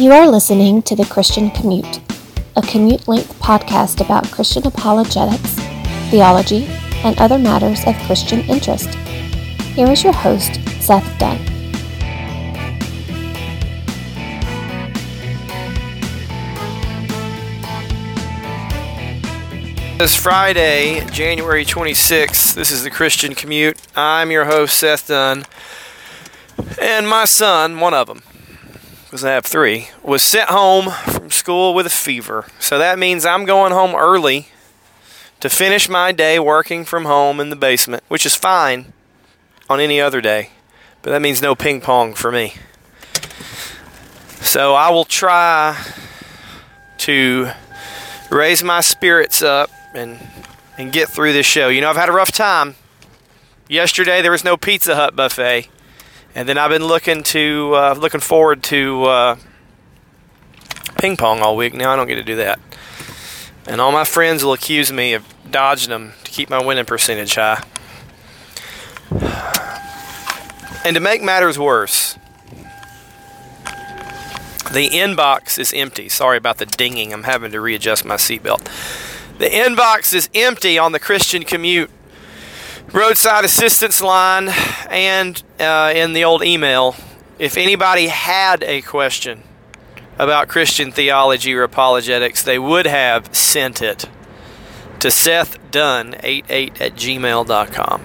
You are listening to The Christian Commute, a commute length podcast about Christian apologetics, theology, and other matters of Christian interest. Here is your host, Seth Dunn. It's Friday, January 26th. This is the Christian Commute. I'm your host, Seth Dunn. And my son, one of them, because I have three, was sent home from school with a fever. So that means I'm going home early to finish my day working from home in the basement, which is fine on any other day. But that means no ping pong for me. So I will try to raise my spirits up and and get through this show. You know, I've had a rough time. Yesterday there was no Pizza Hut buffet, and then I've been looking to uh, looking forward to uh, ping pong all week. Now I don't get to do that, and all my friends will accuse me of dodging them to keep my winning percentage high. And to make matters worse, the inbox is empty. Sorry about the dinging. I'm having to readjust my seatbelt. The inbox is empty on the Christian commute roadside assistance line and uh, in the old email. If anybody had a question about Christian theology or apologetics, they would have sent it to seth sethdunn88 at gmail.com.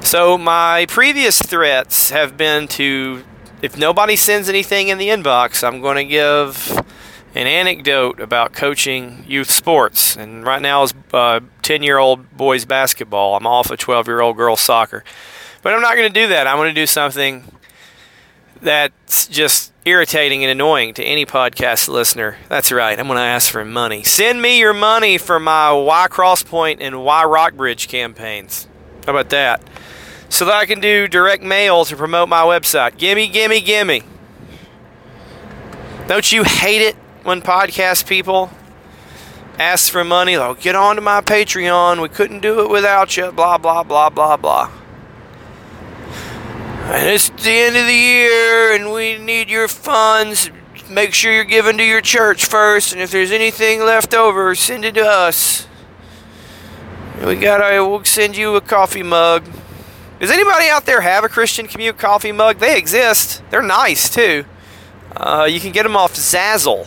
So my previous threats have been to, if nobody sends anything in the inbox, I'm going to give an anecdote about coaching youth sports. And right now is 10 uh, year old boys basketball. I'm off of 12 year old girls soccer. But I'm not going to do that. I'm going to do something that's just irritating and annoying to any podcast listener. That's right. I'm going to ask for money. Send me your money for my Y Crosspoint and Y Rockbridge campaigns. How about that? So that I can do direct mail to promote my website. Gimme, gimme, gimme. Don't you hate it when podcast people ask for money, they'll get onto my Patreon. We couldn't do it without you. Blah blah blah blah blah. And it's the end of the year, and we need your funds. Make sure you're giving to your church first, and if there's anything left over, send it to us. We got a. We'll send you a coffee mug. Does anybody out there have a Christian Commute coffee mug? They exist. They're nice too. Uh, you can get them off Zazzle.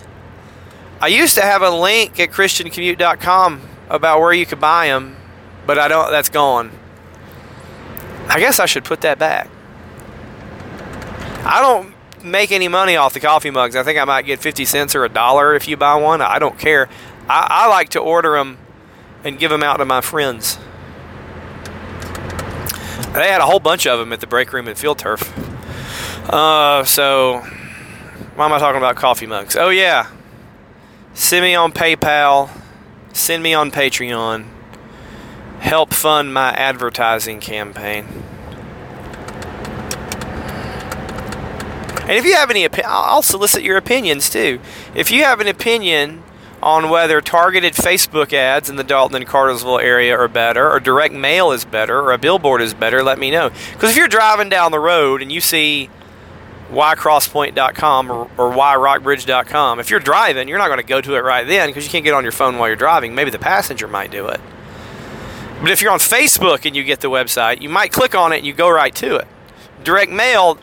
I used to have a link at christiancommute.com about where you could buy them, but I don't. That's gone. I guess I should put that back. I don't make any money off the coffee mugs. I think I might get 50 cents or a dollar if you buy one. I don't care. I, I like to order them and give them out to my friends. They had a whole bunch of them at the break room at Field Turf. Uh, so, why am I talking about coffee mugs? Oh, yeah. Send me on PayPal. Send me on Patreon. Help fund my advertising campaign. And if you have any, I'll solicit your opinions too. If you have an opinion on whether targeted Facebook ads in the Dalton and Cartersville area are better, or direct mail is better, or a billboard is better, let me know. Because if you're driving down the road and you see ycrosspoint.com or, or yrockbridge.com. If you're driving, you're not going to go to it right then because you can't get on your phone while you're driving. Maybe the passenger might do it. But if you're on Facebook and you get the website, you might click on it and you go right to it. Direct mail,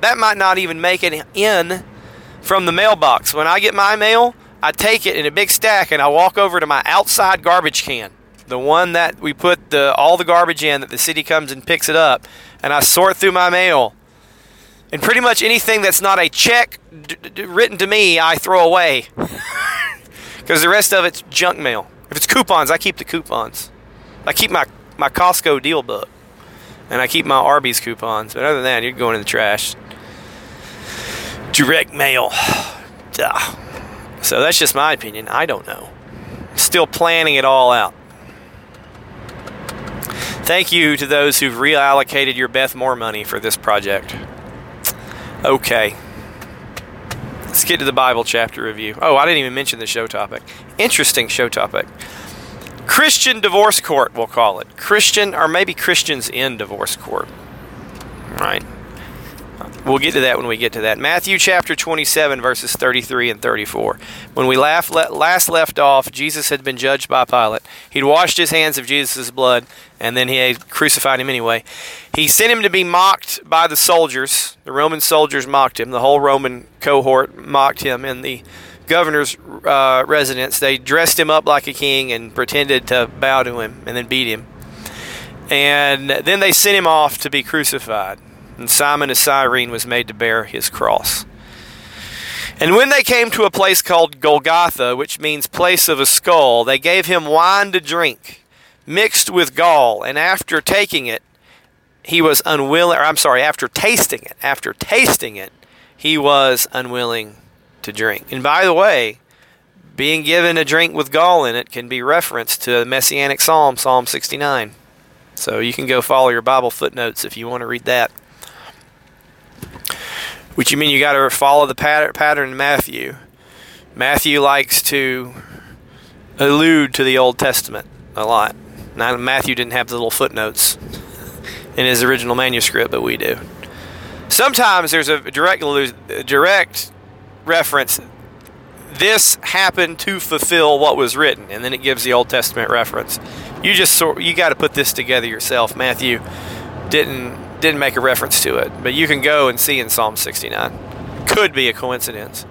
that might not even make it in from the mailbox. When I get my mail, I take it in a big stack and I walk over to my outside garbage can. The one that we put the all the garbage in that the city comes and picks it up, and I sort through my mail and pretty much anything that's not a check d- d- written to me, I throw away. Because the rest of it's junk mail. If it's coupons, I keep the coupons. I keep my, my Costco deal book. And I keep my Arby's coupons. But other than that, you're going in the trash. Direct mail. Duh. So that's just my opinion. I don't know. Still planning it all out. Thank you to those who've reallocated your Beth Moore money for this project. Okay. Let's get to the Bible chapter review. Oh, I didn't even mention the show topic. Interesting show topic. Christian divorce court, we'll call it. Christian, or maybe Christians in divorce court. Right. We'll get to that when we get to that. Matthew chapter 27, verses 33 and 34. When we last left off, Jesus had been judged by Pilate. He'd washed his hands of Jesus' blood, and then he crucified him anyway. He sent him to be mocked by the soldiers. The Roman soldiers mocked him. The whole Roman cohort mocked him in the governor's uh, residence. They dressed him up like a king and pretended to bow to him and then beat him. And then they sent him off to be crucified and Simon of Cyrene was made to bear his cross. And when they came to a place called Golgotha, which means place of a skull, they gave him wine to drink, mixed with gall, and after taking it, he was unwilling, or I'm sorry, after tasting it, after tasting it, he was unwilling to drink. And by the way, being given a drink with gall in it can be referenced to the Messianic Psalm, Psalm 69. So you can go follow your Bible footnotes if you want to read that. Which you mean you got to follow the pattern in Matthew. Matthew likes to allude to the Old Testament a lot. Now, Matthew didn't have the little footnotes in his original manuscript, but we do. Sometimes there's a direct direct reference. This happened to fulfill what was written, and then it gives the Old Testament reference. You just sort you got to put this together yourself. Matthew didn't didn't make a reference to it, but you can go and see in Psalm 69. Could be a coincidence.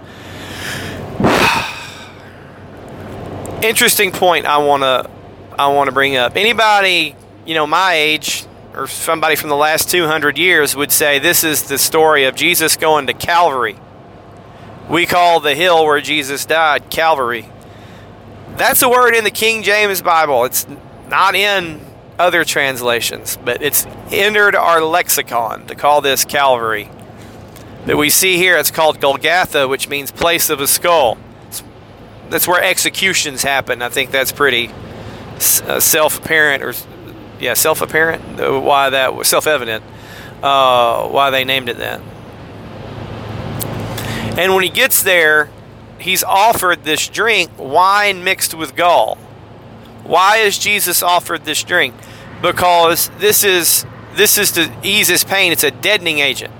Interesting point I want to I want to bring up. Anybody, you know, my age or somebody from the last 200 years would say this is the story of Jesus going to Calvary. We call the hill where Jesus died Calvary. That's a word in the King James Bible. It's not in other translations, but it's entered our lexicon to call this Calvary. That we see here, it's called Golgotha, which means place of a skull. that's where executions happen. I think that's pretty uh, self-apparent, or yeah, self-apparent. Uh, why that was self-evident. Uh, why they named it that. And when he gets there, he's offered this drink, wine mixed with gall. Why is Jesus offered this drink? Because this is this is to ease his pain. It's a deadening agent.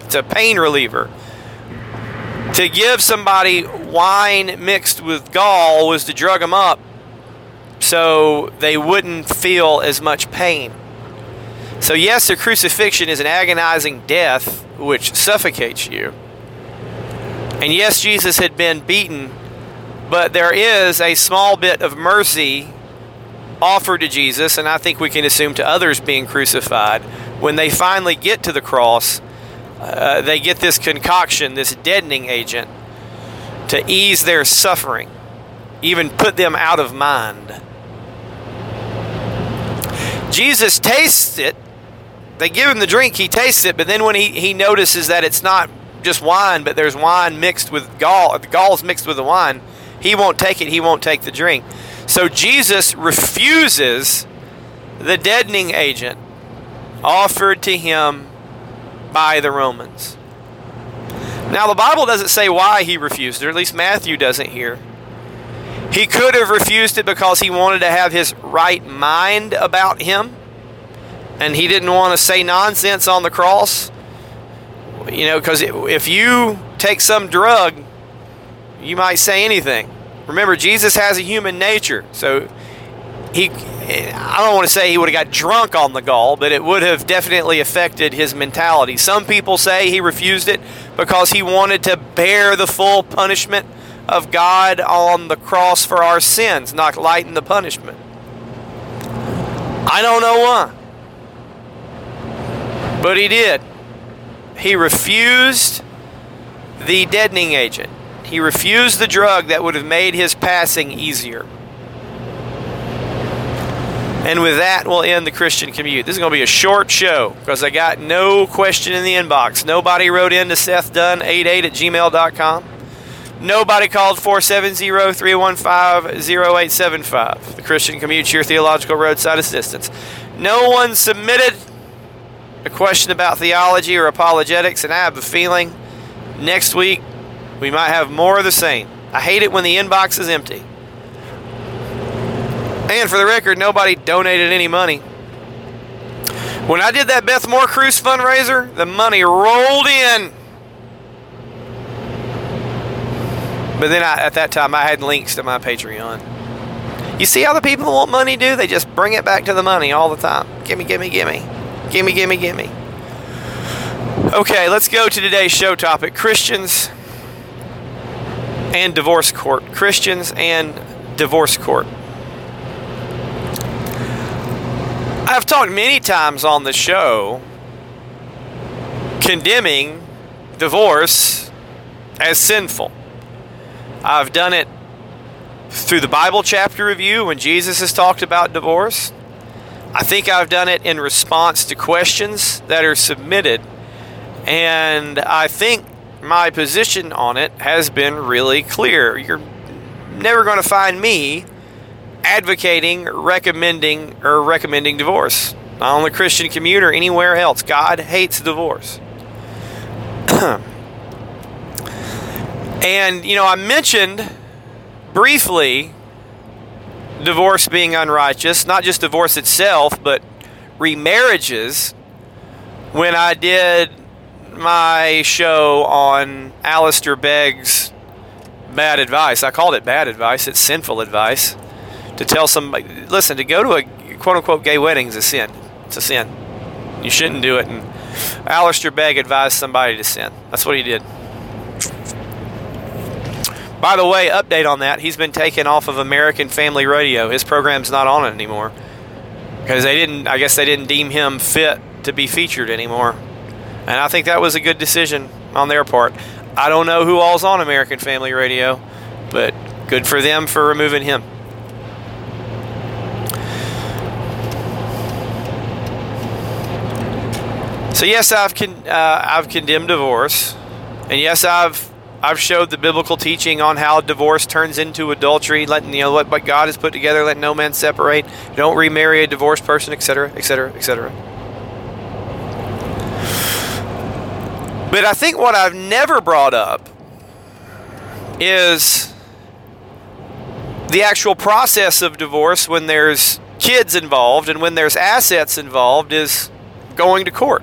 It's a pain reliever. To give somebody wine mixed with gall was to drug them up so they wouldn't feel as much pain. So, yes, the crucifixion is an agonizing death which suffocates you. And yes, Jesus had been beaten, but there is a small bit of mercy offered to Jesus, and I think we can assume to others being crucified, when they finally get to the cross, uh, they get this concoction, this deadening agent, to ease their suffering, even put them out of mind. Jesus tastes it. They give him the drink, he tastes it, but then when he, he notices that it's not just wine, but there's wine mixed with gall, the gall's mixed with the wine, he won't take it, he won't take the drink. So Jesus refuses the deadening agent offered to him by the Romans. Now, the Bible doesn't say why he refused or at least Matthew doesn't here. He could have refused it because he wanted to have his right mind about him, and he didn't want to say nonsense on the cross. You know, because if you take some drug, you might say anything. Remember, Jesus has a human nature, so he. I don't want to say he would have got drunk on the gall, but it would have definitely affected his mentality. Some people say he refused it because he wanted to bear the full punishment of God on the cross for our sins, not lighten the punishment. I don't know why. But he did. He refused the deadening agent. He refused the drug that would have made his passing easier. And with that, we'll end the Christian commute. This is going to be a short show because I got no question in the inbox. Nobody wrote in to Seth Dunn, 88 at gmail.com. Nobody called 470 315 0875. The Christian Commute, your theological roadside assistance. No one submitted a question about theology or apologetics, and I have a feeling next week we might have more of the same. I hate it when the inbox is empty. And for the record, nobody donated any money. When I did that Beth Moore Cruise fundraiser, the money rolled in. But then I, at that time, I had links to my Patreon. You see how the people that want money do? They just bring it back to the money all the time. Gimme, gimme, gimme. Gimme, gimme, gimme. Okay, let's go to today's show topic Christians and divorce court. Christians and divorce court. I've talked many times on the show condemning divorce as sinful. I've done it through the Bible chapter review when Jesus has talked about divorce. I think I've done it in response to questions that are submitted. And I think my position on it has been really clear. You're never going to find me advocating, recommending, or recommending divorce. Not on the Christian Commute or anywhere else. God hates divorce. and, you know, I mentioned briefly divorce being unrighteous, not just divorce itself, but remarriages when I did my show on Alistair Begg's bad advice. I called it bad advice, it's sinful advice. To tell somebody, listen, to go to a quote unquote gay wedding is a sin. It's a sin. You shouldn't do it. And Alistair Begg advised somebody to sin. That's what he did. By the way, update on that. He's been taken off of American Family Radio. His program's not on it anymore. Because they didn't, I guess they didn't deem him fit to be featured anymore. And I think that was a good decision on their part. I don't know who all's on American Family Radio, but good for them for removing him. So yes, I've con- uh, I've condemned divorce, and yes, I've I've showed the biblical teaching on how divorce turns into adultery, letting you know what, God has put together, let no man separate. Don't remarry a divorced person, etc., etc., etc. But I think what I've never brought up is the actual process of divorce when there's kids involved and when there's assets involved is going to court.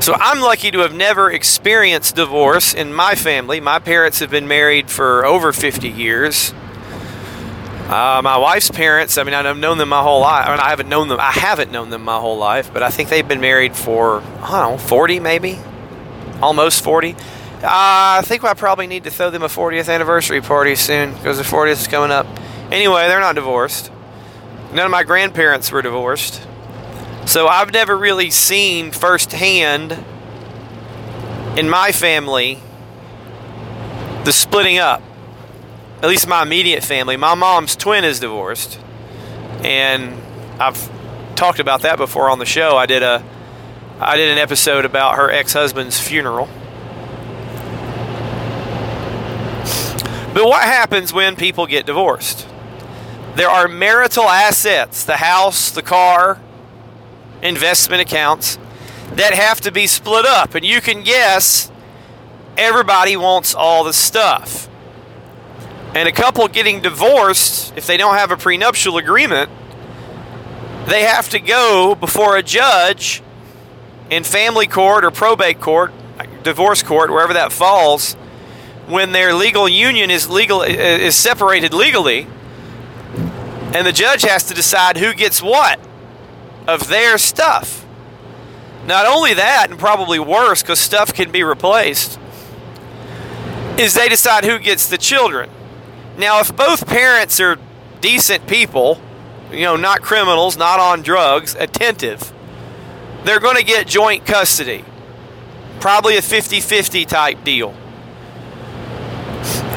So I'm lucky to have never experienced divorce in my family. My parents have been married for over 50 years. Uh, my wife's parents, I mean, I've known them my whole life. I, mean, I haven't known them. I haven't known them my whole life, but I think they've been married for I don't know, 40 maybe, almost 40. Uh, I think I probably need to throw them a 40th anniversary party soon because the 40th is coming up. Anyway, they're not divorced. None of my grandparents were divorced. So I've never really seen firsthand in my family the splitting up. At least my immediate family. My mom's twin is divorced. And I've talked about that before on the show. I did a I did an episode about her ex-husband's funeral. But what happens when people get divorced? There are marital assets, the house, the car, investment accounts that have to be split up. And you can guess everybody wants all the stuff. And a couple getting divorced, if they don't have a prenuptial agreement, they have to go before a judge in family court or probate court, divorce court, wherever that falls, when their legal union is legal is separated legally, and the judge has to decide who gets what of their stuff. Not only that, and probably worse, because stuff can be replaced, is they decide who gets the children. Now, if both parents are decent people, you know, not criminals, not on drugs, attentive, they're going to get joint custody. Probably a 50 50 type deal.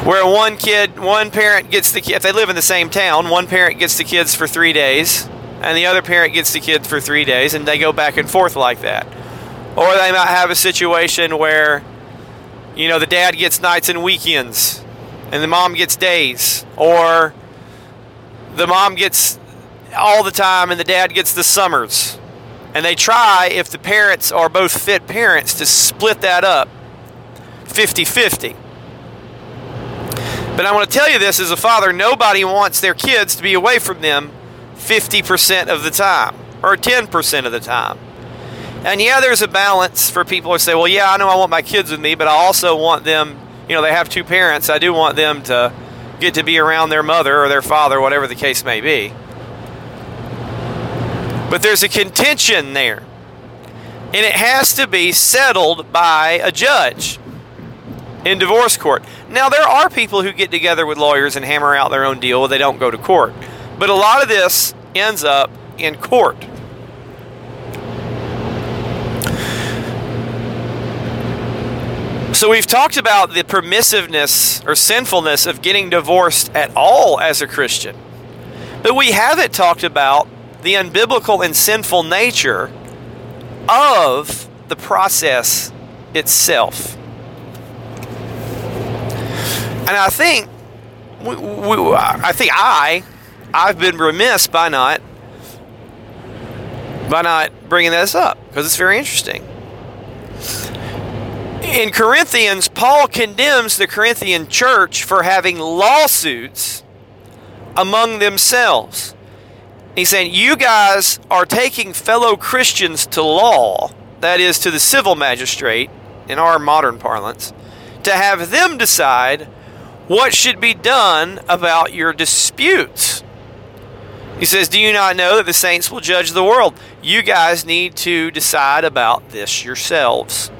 Where one kid, one parent gets the kid, if they live in the same town, one parent gets the kids for three days, and the other parent gets the kid for three days, and they go back and forth like that. Or they might have a situation where, you know, the dad gets nights and weekends, and the mom gets days. Or the mom gets all the time, and the dad gets the summers. And they try, if the parents are both fit parents, to split that up 50 50. But I want to tell you this as a father nobody wants their kids to be away from them 50% of the time or 10% of the time. And yeah, there's a balance for people who say, well, yeah, I know I want my kids with me, but I also want them, you know, they have two parents. I do want them to get to be around their mother or their father, whatever the case may be. But there's a contention there. And it has to be settled by a judge in divorce court. Now, there are people who get together with lawyers and hammer out their own deal, they don't go to court. But a lot of this ends up in court. So, we've talked about the permissiveness or sinfulness of getting divorced at all as a Christian. But we haven't talked about the unbiblical and sinful nature of the process itself. And I think, I think I, I've been remiss by not, by not bringing this up because it's very interesting. In Corinthians, Paul condemns the Corinthian church for having lawsuits among themselves. He's saying, You guys are taking fellow Christians to law, that is, to the civil magistrate, in our modern parlance, to have them decide what should be done about your disputes. He says, Do you not know that the saints will judge the world? You guys need to decide about this yourselves.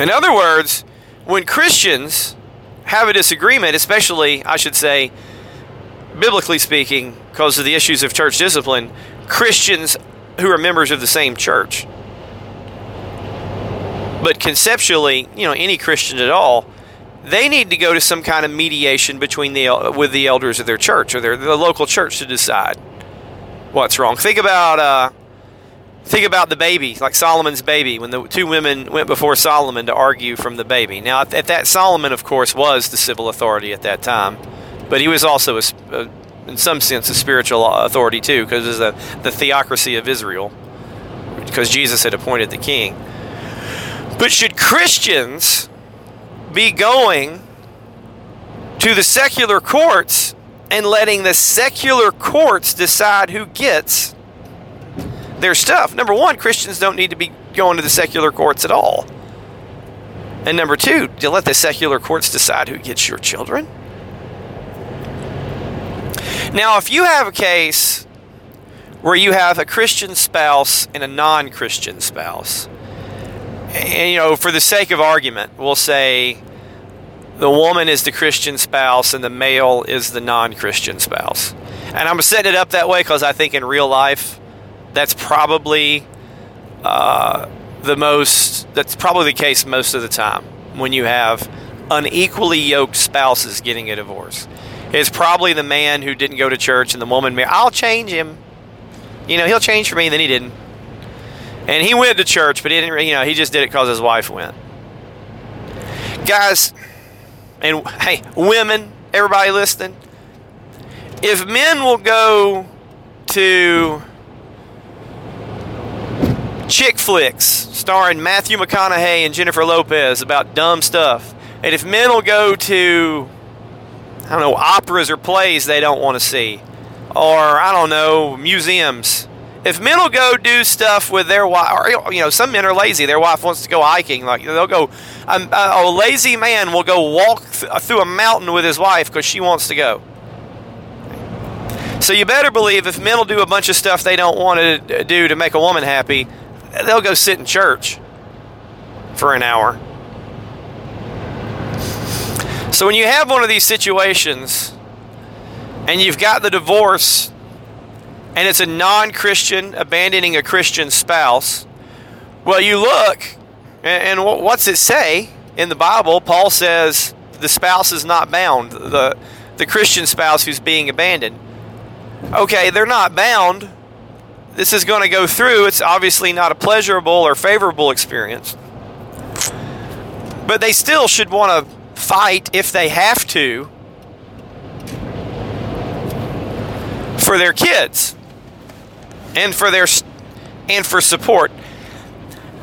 In other words, when Christians have a disagreement, especially, I should say, biblically speaking, because of the issues of church discipline, Christians who are members of the same church. But conceptually, you know, any Christian at all, they need to go to some kind of mediation between the with the elders of their church or their the local church to decide what's wrong. Think about uh, Think about the baby, like Solomon's baby, when the two women went before Solomon to argue from the baby. Now, at that, Solomon, of course, was the civil authority at that time, but he was also, a, a, in some sense, a spiritual authority too, because it was the, the theocracy of Israel, because Jesus had appointed the king. But should Christians be going to the secular courts and letting the secular courts decide who gets their stuff. Number one, Christians don't need to be going to the secular courts at all. And number two, to let the secular courts decide who gets your children. Now, if you have a case where you have a Christian spouse and a non Christian spouse, and you know, for the sake of argument, we'll say the woman is the Christian spouse and the male is the non Christian spouse. And I'm setting it up that way because I think in real life, that's probably uh, the most that's probably the case most of the time when you have unequally yoked spouses getting a divorce. It's probably the man who didn't go to church and the woman i'll change him. You know he'll change for me and then he didn't. And he went to church but he didn't you know he just did it because his wife went. Guys and hey women everybody listening if men will go to chick flicks starring Matthew McConaughey and Jennifer Lopez about dumb stuff. And if men will go to, I don't know, operas or plays they don't want to see, or I don't know, museums. If men will go do stuff with their wife, or you know, some men are lazy. Their wife wants to go hiking. Like they'll go, um, a, a lazy man will go walk th- uh, through a mountain with his wife because she wants to go. So you better believe if men will do a bunch of stuff they don't want to do to make a woman happy, they'll go sit in church for an hour. So when you have one of these situations and you've got the divorce and it's a non Christian abandoning a Christian spouse, well, you look and what's it say in the Bible? Paul says the spouse is not bound, the, the Christian spouse who's being abandoned. Okay, they're not bound this is going to go through. It's obviously not a pleasurable or favorable experience. But they still should want to fight if they have to for their kids and for their and for support.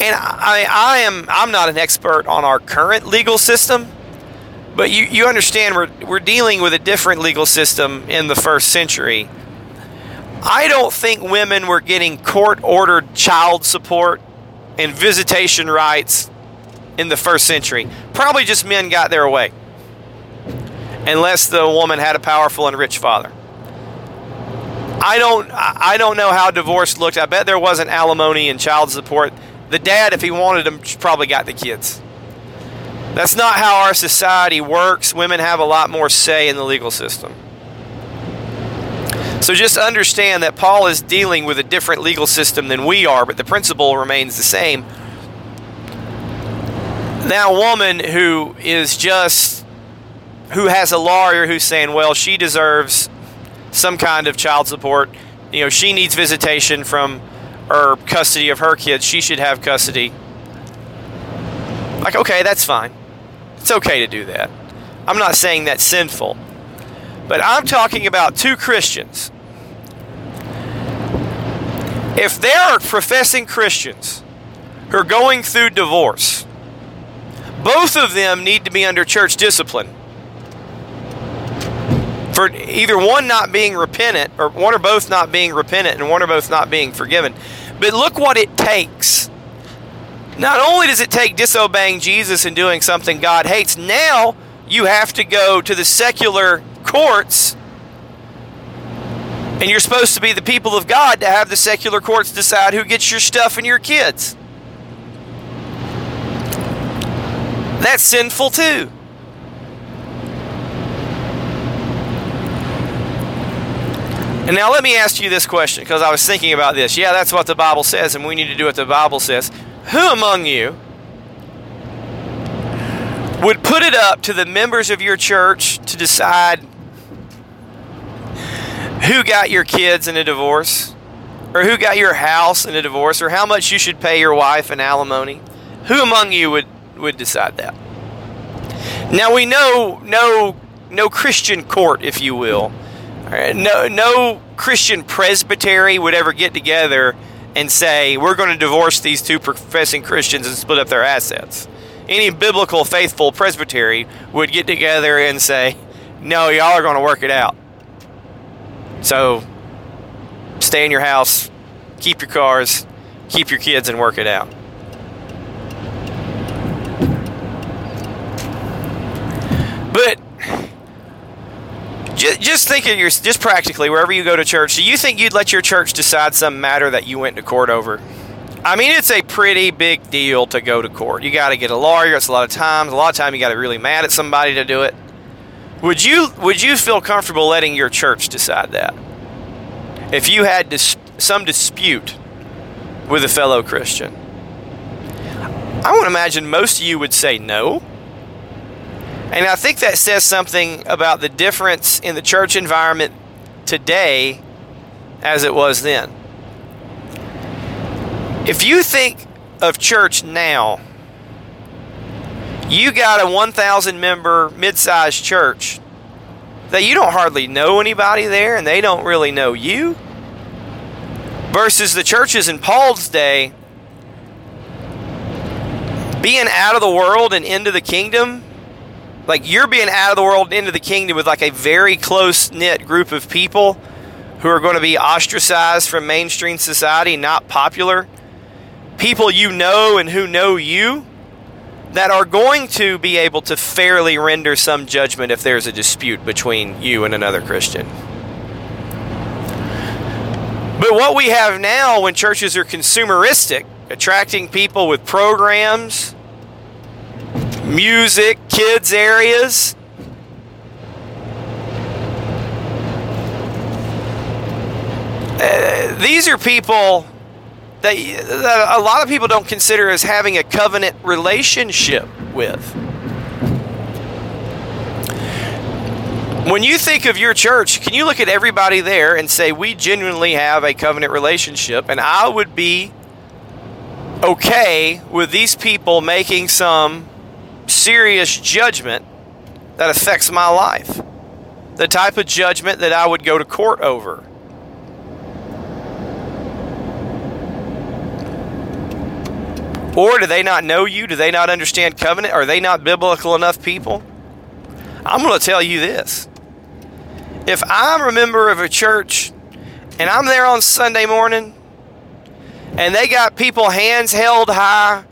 And I, I am I'm not an expert on our current legal system, But you, you understand we're, we're dealing with a different legal system in the first century. I don't think women were getting court ordered child support and visitation rights in the first century. Probably just men got their way. Unless the woman had a powerful and rich father. I don't I don't know how divorce looked. I bet there wasn't alimony and child support. The dad, if he wanted them, probably got the kids. That's not how our society works. Women have a lot more say in the legal system. So just understand that Paul is dealing with a different legal system than we are, but the principle remains the same. Now, a woman who is just, who has a lawyer who's saying, well, she deserves some kind of child support, you know, she needs visitation from or custody of her kids, she should have custody. Like, okay, that's fine. It's okay to do that. I'm not saying that's sinful. But I'm talking about two Christians. If there are professing Christians who are going through divorce, both of them need to be under church discipline. For either one not being repentant, or one or both not being repentant, and one or both not being forgiven. But look what it takes. Not only does it take disobeying Jesus and doing something God hates, now you have to go to the secular courts and you're supposed to be the people of God to have the secular courts decide who gets your stuff and your kids. That's sinful too. And now let me ask you this question because I was thinking about this. Yeah, that's what the Bible says, and we need to do what the Bible says. Who among you would put it up to the members of your church to decide who got your kids in a divorce? Or who got your house in a divorce? Or how much you should pay your wife in alimony? Who among you would, would decide that? Now we know no no Christian court, if you will, no, no Christian presbytery would ever get together and say, we're going to divorce these two professing Christians and split up their assets. Any biblical, faithful presbytery would get together and say, no, y'all are going to work it out. So stay in your house, keep your cars, keep your kids, and work it out. But just, just think of your just practically wherever you go to church. Do you think you'd let your church decide some matter that you went to court over? I mean, it's a pretty big deal to go to court. You got to get a lawyer. It's a lot of times. A lot of time you got to really mad at somebody to do it. Would you would you feel comfortable letting your church decide that? If you had dis- some dispute with a fellow Christian, I would imagine most of you would say no. And I think that says something about the difference in the church environment today as it was then. If you think of church now, you got a 1,000 member mid sized church that you don't hardly know anybody there and they don't really know you. Versus the churches in Paul's day being out of the world and into the kingdom like you're being out of the world and into the kingdom with like a very close knit group of people who are going to be ostracized from mainstream society, not popular. People you know and who know you that are going to be able to fairly render some judgment if there's a dispute between you and another Christian. But what we have now when churches are consumeristic, attracting people with programs, music, kids areas. Uh, these are people that, that uh, a lot of people don't consider as having a covenant relationship with. When you think of your church, can you look at everybody there and say, We genuinely have a covenant relationship? And I would be okay with these people making some serious judgment that affects my life. The type of judgment that I would go to court over. Or do they not know you? Do they not understand covenant? Are they not biblical enough people? I'm going to tell you this. If I'm a member of a church and I'm there on Sunday morning and they got people hands held high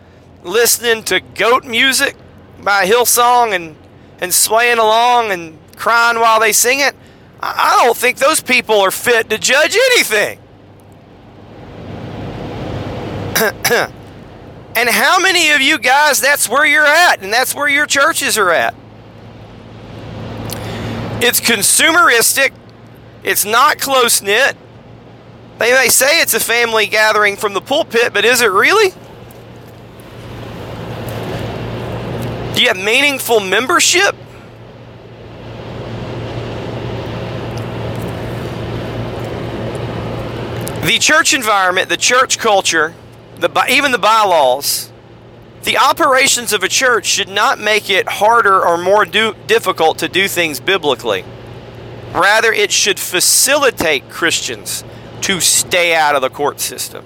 listening to goat music by Hillsong and, and swaying along and crying while they sing it, I don't think those people are fit to judge anything. and how many of you guys, that's where you're at, and that's where your churches are at? It's consumeristic, it's not close knit. They may say it's a family gathering from the pulpit, but is it really? Do you have meaningful membership? The church environment, the church culture, the, even the bylaws, the operations of a church should not make it harder or more do, difficult to do things biblically. Rather, it should facilitate Christians to stay out of the court system.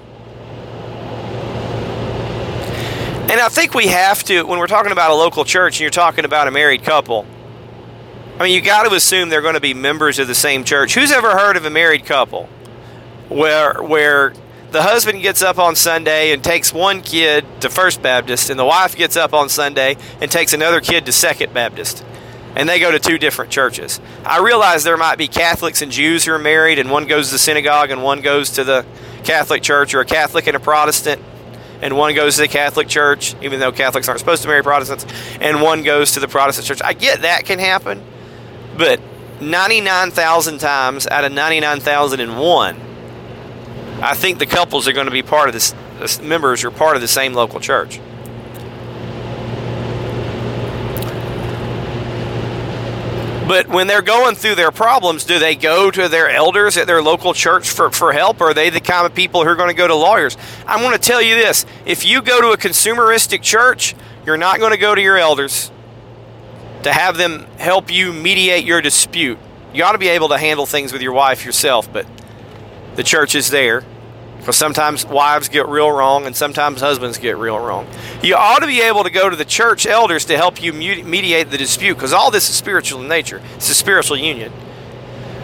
And I think we have to, when we're talking about a local church and you're talking about a married couple, I mean, you got to assume they're going to be members of the same church. Who's ever heard of a married couple where where the husband gets up on Sunday and takes one kid to First Baptist, and the wife gets up on Sunday and takes another kid to Second Baptist? And they go to two different churches. I realize there might be Catholics and Jews who are married, and one goes to the synagogue and one goes to the Catholic church, or a Catholic and a Protestant and one goes to the Catholic Church, even though Catholics aren't supposed to marry Protestants, and one goes to the Protestant Church. I get that can happen, but 99,000 times out of 99,001, I think the couples are going to be part of this, members are part of the same local church. But when they're going through their problems, do they go to their elders at their local church for, for help, or are they the kind of people who are going to go to lawyers? I'm going to tell you this if you go to a consumeristic church, you're not going to go to your elders to have them help you mediate your dispute. You ought to be able to handle things with your wife yourself, but the church is there. Because sometimes wives get real wrong and sometimes husbands get real wrong. You ought to be able to go to the church elders to help you mediate the dispute because all this is spiritual in nature. It's a spiritual union.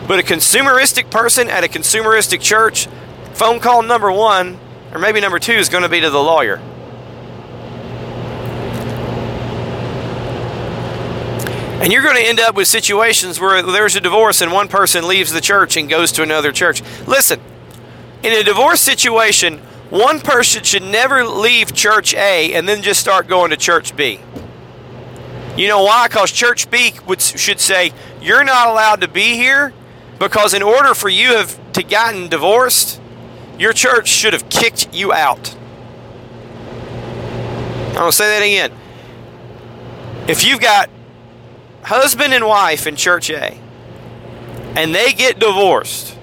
But a consumeristic person at a consumeristic church, phone call number one, or maybe number two, is going to be to the lawyer. And you're going to end up with situations where there's a divorce and one person leaves the church and goes to another church. Listen, in a divorce situation, one person should never leave church A and then just start going to church B. You know why? Because church B would, should say, You're not allowed to be here because in order for you have to gotten divorced, your church should have kicked you out. I'm going to say that again. If you've got husband and wife in church A and they get divorced,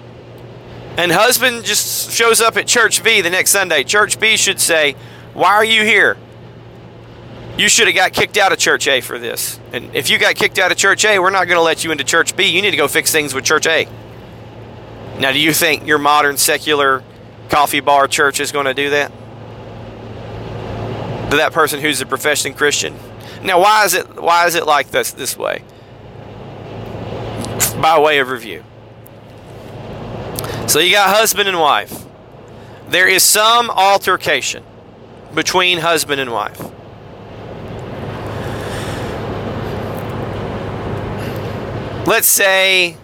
and husband just shows up at church B the next Sunday, church B should say, Why are you here? You should have got kicked out of church A for this. And if you got kicked out of church A, we're not going to let you into church B. You need to go fix things with church A. Now, do you think your modern secular coffee bar church is going to do that? To that person who's a professing Christian? Now, why is it why is it like this this way? By way of review. So you got husband and wife. There is some altercation between husband and wife. Let's say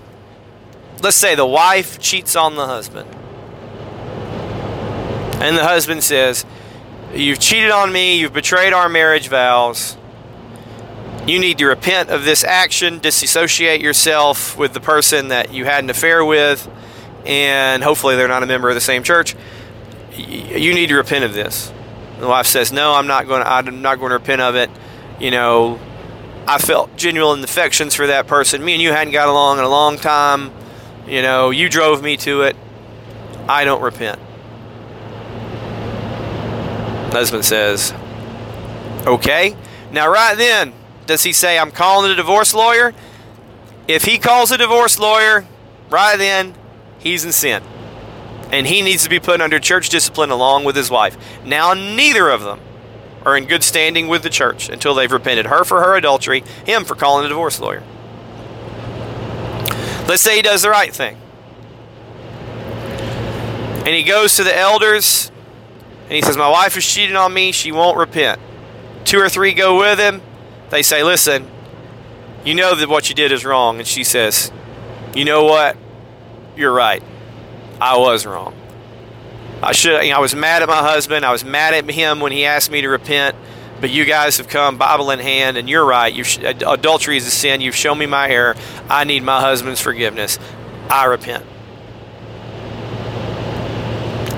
let's say the wife cheats on the husband. And the husband says, "You've cheated on me, you've betrayed our marriage vows. You need to repent of this action, disassociate yourself with the person that you had an affair with." and hopefully they're not a member of the same church. You need to repent of this. The wife says, "No, I'm not going. To, I'm not going to repent of it." You know, I felt genuine affections for that person. Me and you hadn't got along in a long time. You know, you drove me to it. I don't repent. husband says, "Okay." Now, right then, does he say, "I'm calling a divorce lawyer"? If he calls a divorce lawyer, right then, he's in sin. And he needs to be put under church discipline along with his wife. Now, neither of them are in good standing with the church until they've repented her for her adultery, him for calling a divorce lawyer. Let's say he does the right thing. And he goes to the elders and he says, My wife is cheating on me. She won't repent. Two or three go with him. They say, Listen, you know that what you did is wrong. And she says, You know what? You're right. I was wrong. I should. You know, I was mad at my husband. I was mad at him when he asked me to repent. But you guys have come, Bible in hand, and you're right. You've, adultery is a sin. You've shown me my error. I need my husband's forgiveness. I repent.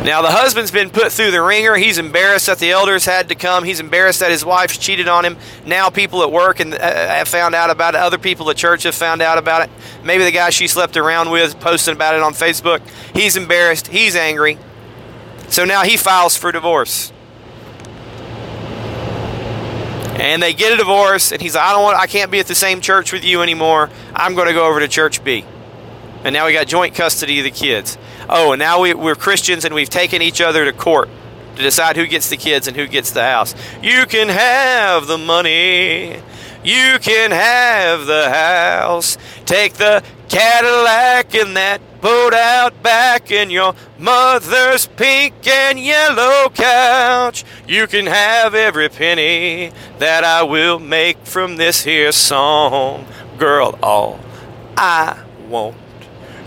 Now, the husband's been put through the ringer. He's embarrassed that the elders had to come. He's embarrassed that his wife cheated on him. Now, people at work and uh, have found out about it. Other people at church have found out about it. Maybe the guy she slept around with posting about it on Facebook. He's embarrassed. He's angry. So now he files for divorce. And they get a divorce, and he's like, I don't want, I can't be at the same church with you anymore. I'm going to go over to church B. And now we got joint custody of the kids. Oh, and now we, we're Christians and we've taken each other to court to decide who gets the kids and who gets the house. You can have the money. You can have the house. Take the Cadillac and that boat out back in your mother's pink and yellow couch. You can have every penny that I will make from this here song. Girl, all I want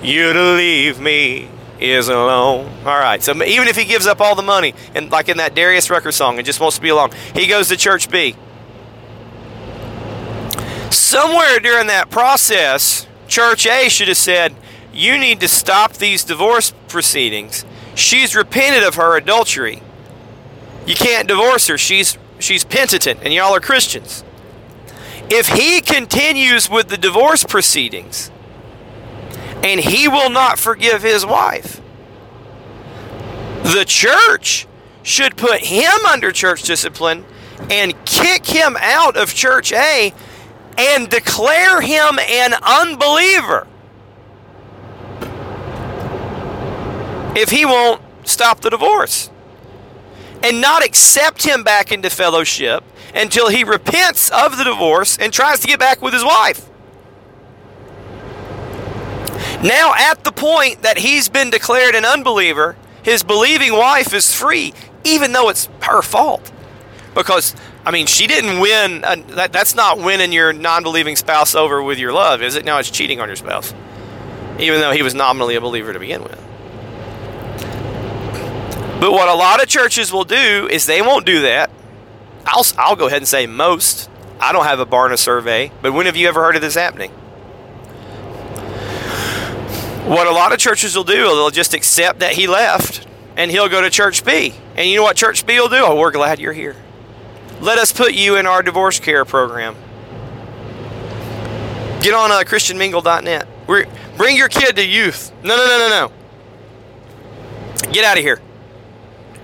you to leave me is alone. All right. So even if he gives up all the money, and like in that Darius Rucker song, and just wants to be alone, he goes to church B. Somewhere during that process, church A should have said, "You need to stop these divorce proceedings. She's repented of her adultery. You can't divorce her. She's she's penitent, and y'all are Christians." If he continues with the divorce proceedings, and he will not forgive his wife. The church should put him under church discipline and kick him out of church A and declare him an unbeliever. If he won't stop the divorce and not accept him back into fellowship until he repents of the divorce and tries to get back with his wife. Now, at the point that he's been declared an unbeliever, his believing wife is free, even though it's her fault. Because, I mean, she didn't win. Uh, that, that's not winning your non believing spouse over with your love, is it? Now it's cheating on your spouse, even though he was nominally a believer to begin with. But what a lot of churches will do is they won't do that. I'll, I'll go ahead and say most. I don't have a Barna survey, but when have you ever heard of this happening? What a lot of churches will do, they'll just accept that he left and he'll go to church B. And you know what church B will do? Oh, we're glad you're here. Let us put you in our divorce care program. Get on uh, ChristianMingle.net. We're, bring your kid to youth. No, no, no, no, no. Get out of here.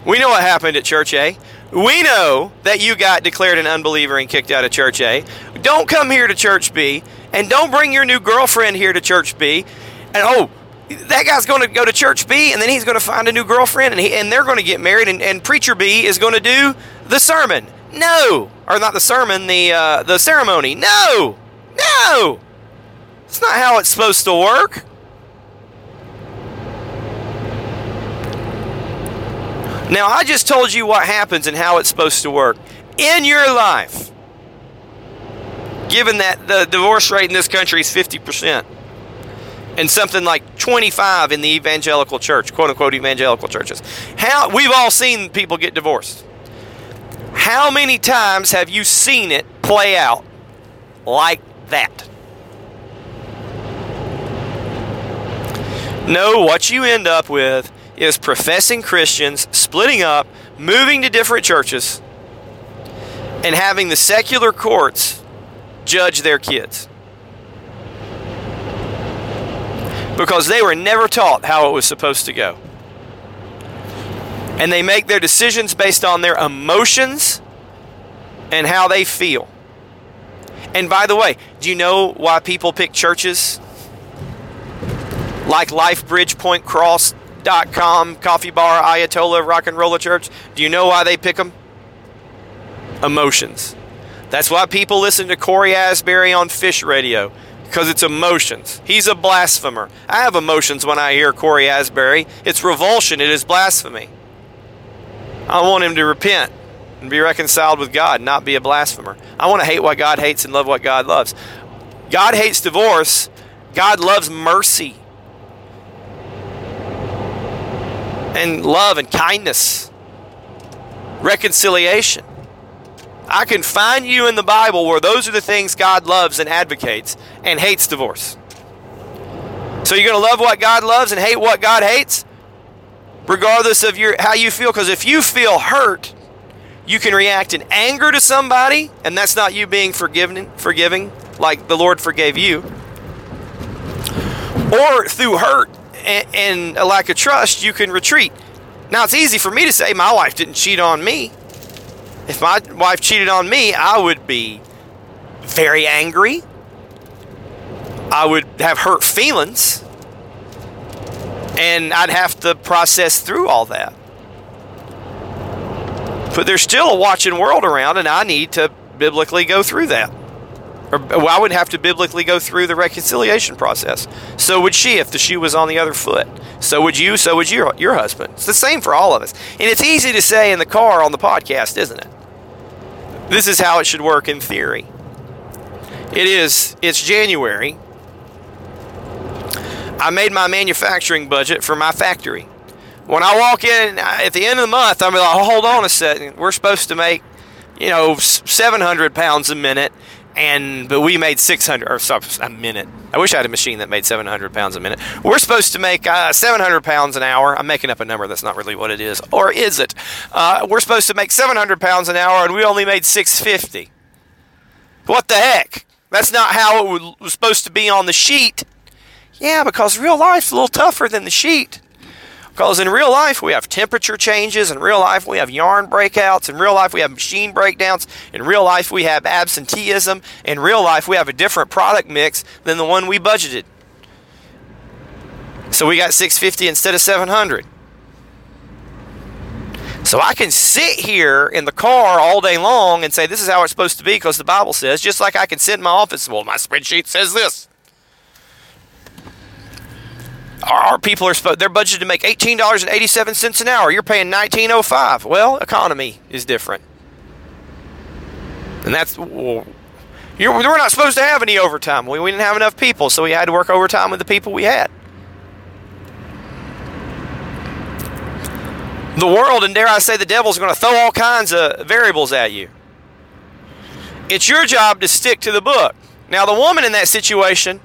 We know what happened at Church A. We know that you got declared an unbeliever and kicked out of Church A. Don't come here to Church B. And don't bring your new girlfriend here to Church B and oh, that guy's going to go to church B, and then he's going to find a new girlfriend, and, he, and they're going to get married, and, and preacher B is going to do the sermon. No, or not the sermon, the uh, the ceremony. No, no, it's not how it's supposed to work. Now, I just told you what happens and how it's supposed to work in your life. Given that the divorce rate in this country is 50% and something like 25 in the evangelical church, quote unquote evangelical churches. How we've all seen people get divorced. How many times have you seen it play out like that? No, what you end up with is professing Christians splitting up, moving to different churches, and having the secular courts judge their kids. Because they were never taught how it was supposed to go. And they make their decisions based on their emotions and how they feel. And by the way, do you know why people pick churches like LifeBridgePointCross.com, Coffee Bar, Ayatollah, Rock and Roller Church? Do you know why they pick them? Emotions. That's why people listen to Cory Asbury on Fish Radio because it's emotions. He's a blasphemer. I have emotions when I hear Cory Asbury. It's revulsion, it is blasphemy. I want him to repent and be reconciled with God, not be a blasphemer. I want to hate what God hates and love what God loves. God hates divorce, God loves mercy and love and kindness, reconciliation. I can find you in the Bible where those are the things God loves and advocates and hates divorce. So you're going to love what God loves and hate what God hates, regardless of your how you feel. Because if you feel hurt, you can react in anger to somebody, and that's not you being forgiving, forgiving like the Lord forgave you. Or through hurt and, and a lack of trust, you can retreat. Now it's easy for me to say my wife didn't cheat on me. If my wife cheated on me, I would be very angry. I would have hurt feelings. And I'd have to process through all that. But there's still a watching world around, and I need to biblically go through that. Or well, I would have to biblically go through the reconciliation process. So would she if the shoe was on the other foot. So would you, so would your, your husband. It's the same for all of us. And it's easy to say in the car on the podcast, isn't it? This is how it should work in theory. It is, it's January. I made my manufacturing budget for my factory. When I walk in at the end of the month, I'm like, hold on a second. We're supposed to make, you know, 700 pounds a minute, and but we made 600 or sorry, a minute. I wish I had a machine that made 700 pounds a minute. We're supposed to make uh, 700 pounds an hour. I'm making up a number that's not really what it is, or is it? Uh, we're supposed to make 700 pounds an hour, and we only made 650. What the heck? That's not how it was supposed to be on the sheet. Yeah, because real life's a little tougher than the sheet. Because in real life, we have temperature changes. In real life, we have yarn breakouts. In real life, we have machine breakdowns. In real life, we have absenteeism. In real life, we have a different product mix than the one we budgeted. So we got 650 instead of 700. So I can sit here in the car all day long and say this is how it's supposed to be because the Bible says, just like I can sit in my office, well, my spreadsheet says this. Our people are supposed they're budgeted to make eighteen dollars and eighty seven cents an hour. You're paying nineteen oh five. Well, economy is different, and that's well, we're not supposed to have any overtime. We, we didn't have enough people, so we had to work overtime with the people we had. The world, and dare I say, the devil's going to throw all kinds of variables at you. It's your job to stick to the book. Now, the woman in that situation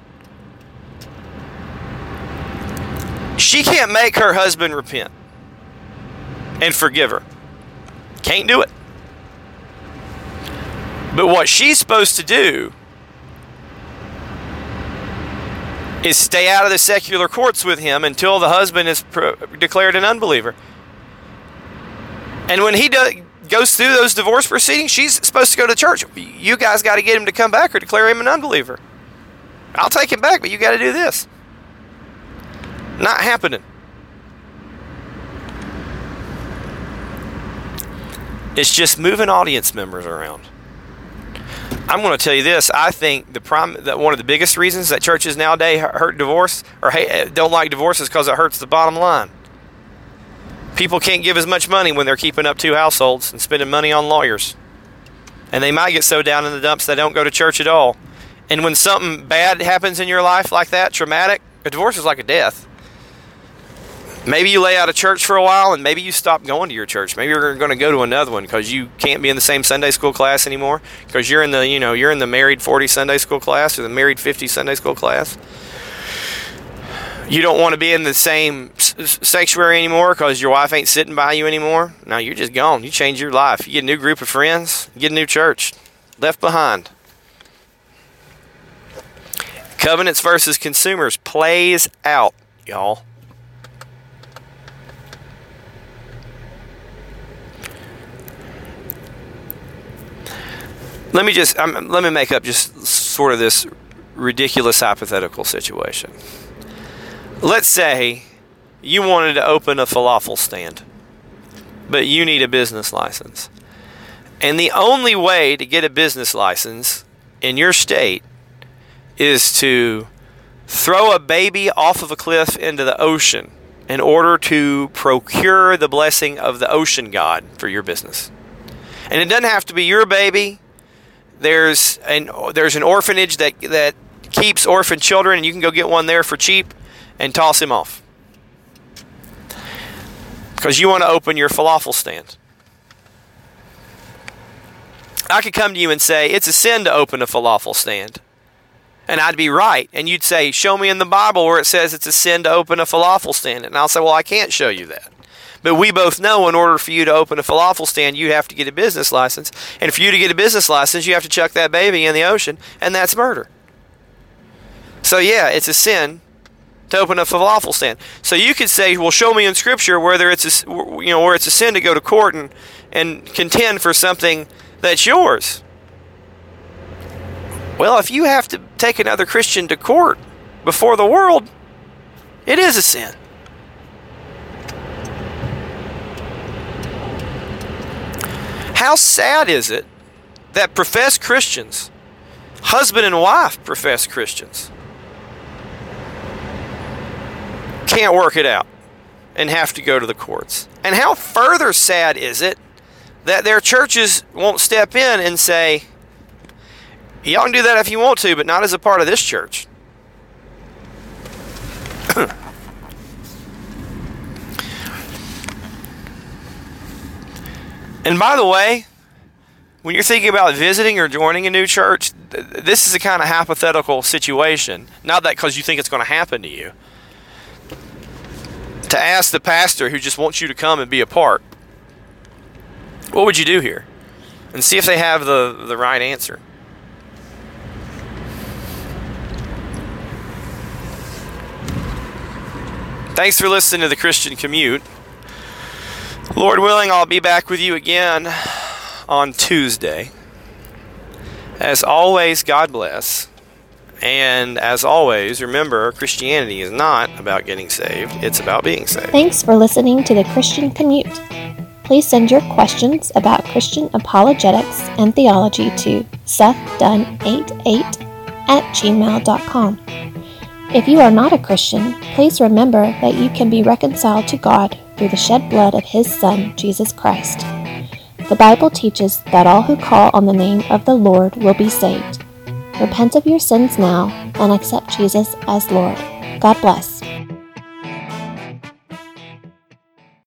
She can't make her husband repent and forgive her. Can't do it. But what she's supposed to do is stay out of the secular courts with him until the husband is pro- declared an unbeliever. And when he do- goes through those divorce proceedings, she's supposed to go to church. You guys got to get him to come back or declare him an unbeliever. I'll take him back, but you got to do this. Not happening. It's just moving audience members around. I'm going to tell you this. I think the prime that one of the biggest reasons that churches nowadays hurt divorce or don't like divorce is because it hurts the bottom line. People can't give as much money when they're keeping up two households and spending money on lawyers, and they might get so down in the dumps they don't go to church at all. And when something bad happens in your life like that, traumatic, a divorce is like a death. Maybe you lay out of church for a while and maybe you stop going to your church. Maybe you're going to go to another one because you can't be in the same Sunday school class anymore because you're in the, you know, you're in the married 40 Sunday school class or the married 50 Sunday school class. You don't want to be in the same sanctuary anymore because your wife ain't sitting by you anymore. No, you're just gone. You change your life. You get a new group of friends, get a new church. Left behind. Covenants versus consumers plays out, y'all. Let me just um, let me make up just sort of this ridiculous hypothetical situation. Let's say you wanted to open a falafel stand, but you need a business license. And the only way to get a business license in your state is to throw a baby off of a cliff into the ocean in order to procure the blessing of the ocean god for your business. And it doesn't have to be your baby. There's an there's an orphanage that that keeps orphan children and you can go get one there for cheap and toss him off. Because you want to open your falafel stand. I could come to you and say, it's a sin to open a falafel stand. And I'd be right. And you'd say, Show me in the Bible where it says it's a sin to open a falafel stand. And I'll say, Well, I can't show you that. But we both know in order for you to open a falafel stand, you have to get a business license. And for you to get a business license, you have to chuck that baby in the ocean, and that's murder. So, yeah, it's a sin to open a falafel stand. So you could say, well, show me in Scripture whether it's a, you know where it's a sin to go to court and and contend for something that's yours. Well, if you have to take another Christian to court before the world, it is a sin. How sad is it that professed Christians, husband and wife professed Christians, can't work it out and have to go to the courts? And how further sad is it that their churches won't step in and say, Y'all can do that if you want to, but not as a part of this church. And by the way, when you're thinking about visiting or joining a new church, this is a kind of hypothetical situation. Not that because you think it's going to happen to you. To ask the pastor who just wants you to come and be a part, what would you do here? And see if they have the, the right answer. Thanks for listening to the Christian Commute. Lord willing, I'll be back with you again on Tuesday. As always, God bless. And as always, remember Christianity is not about getting saved, it's about being saved. Thanks for listening to the Christian Commute. Please send your questions about Christian apologetics and theology to sethdunn88 at gmail.com. If you are not a Christian, please remember that you can be reconciled to God through the shed blood of His Son, Jesus Christ. The Bible teaches that all who call on the name of the Lord will be saved. Repent of your sins now and accept Jesus as Lord. God bless.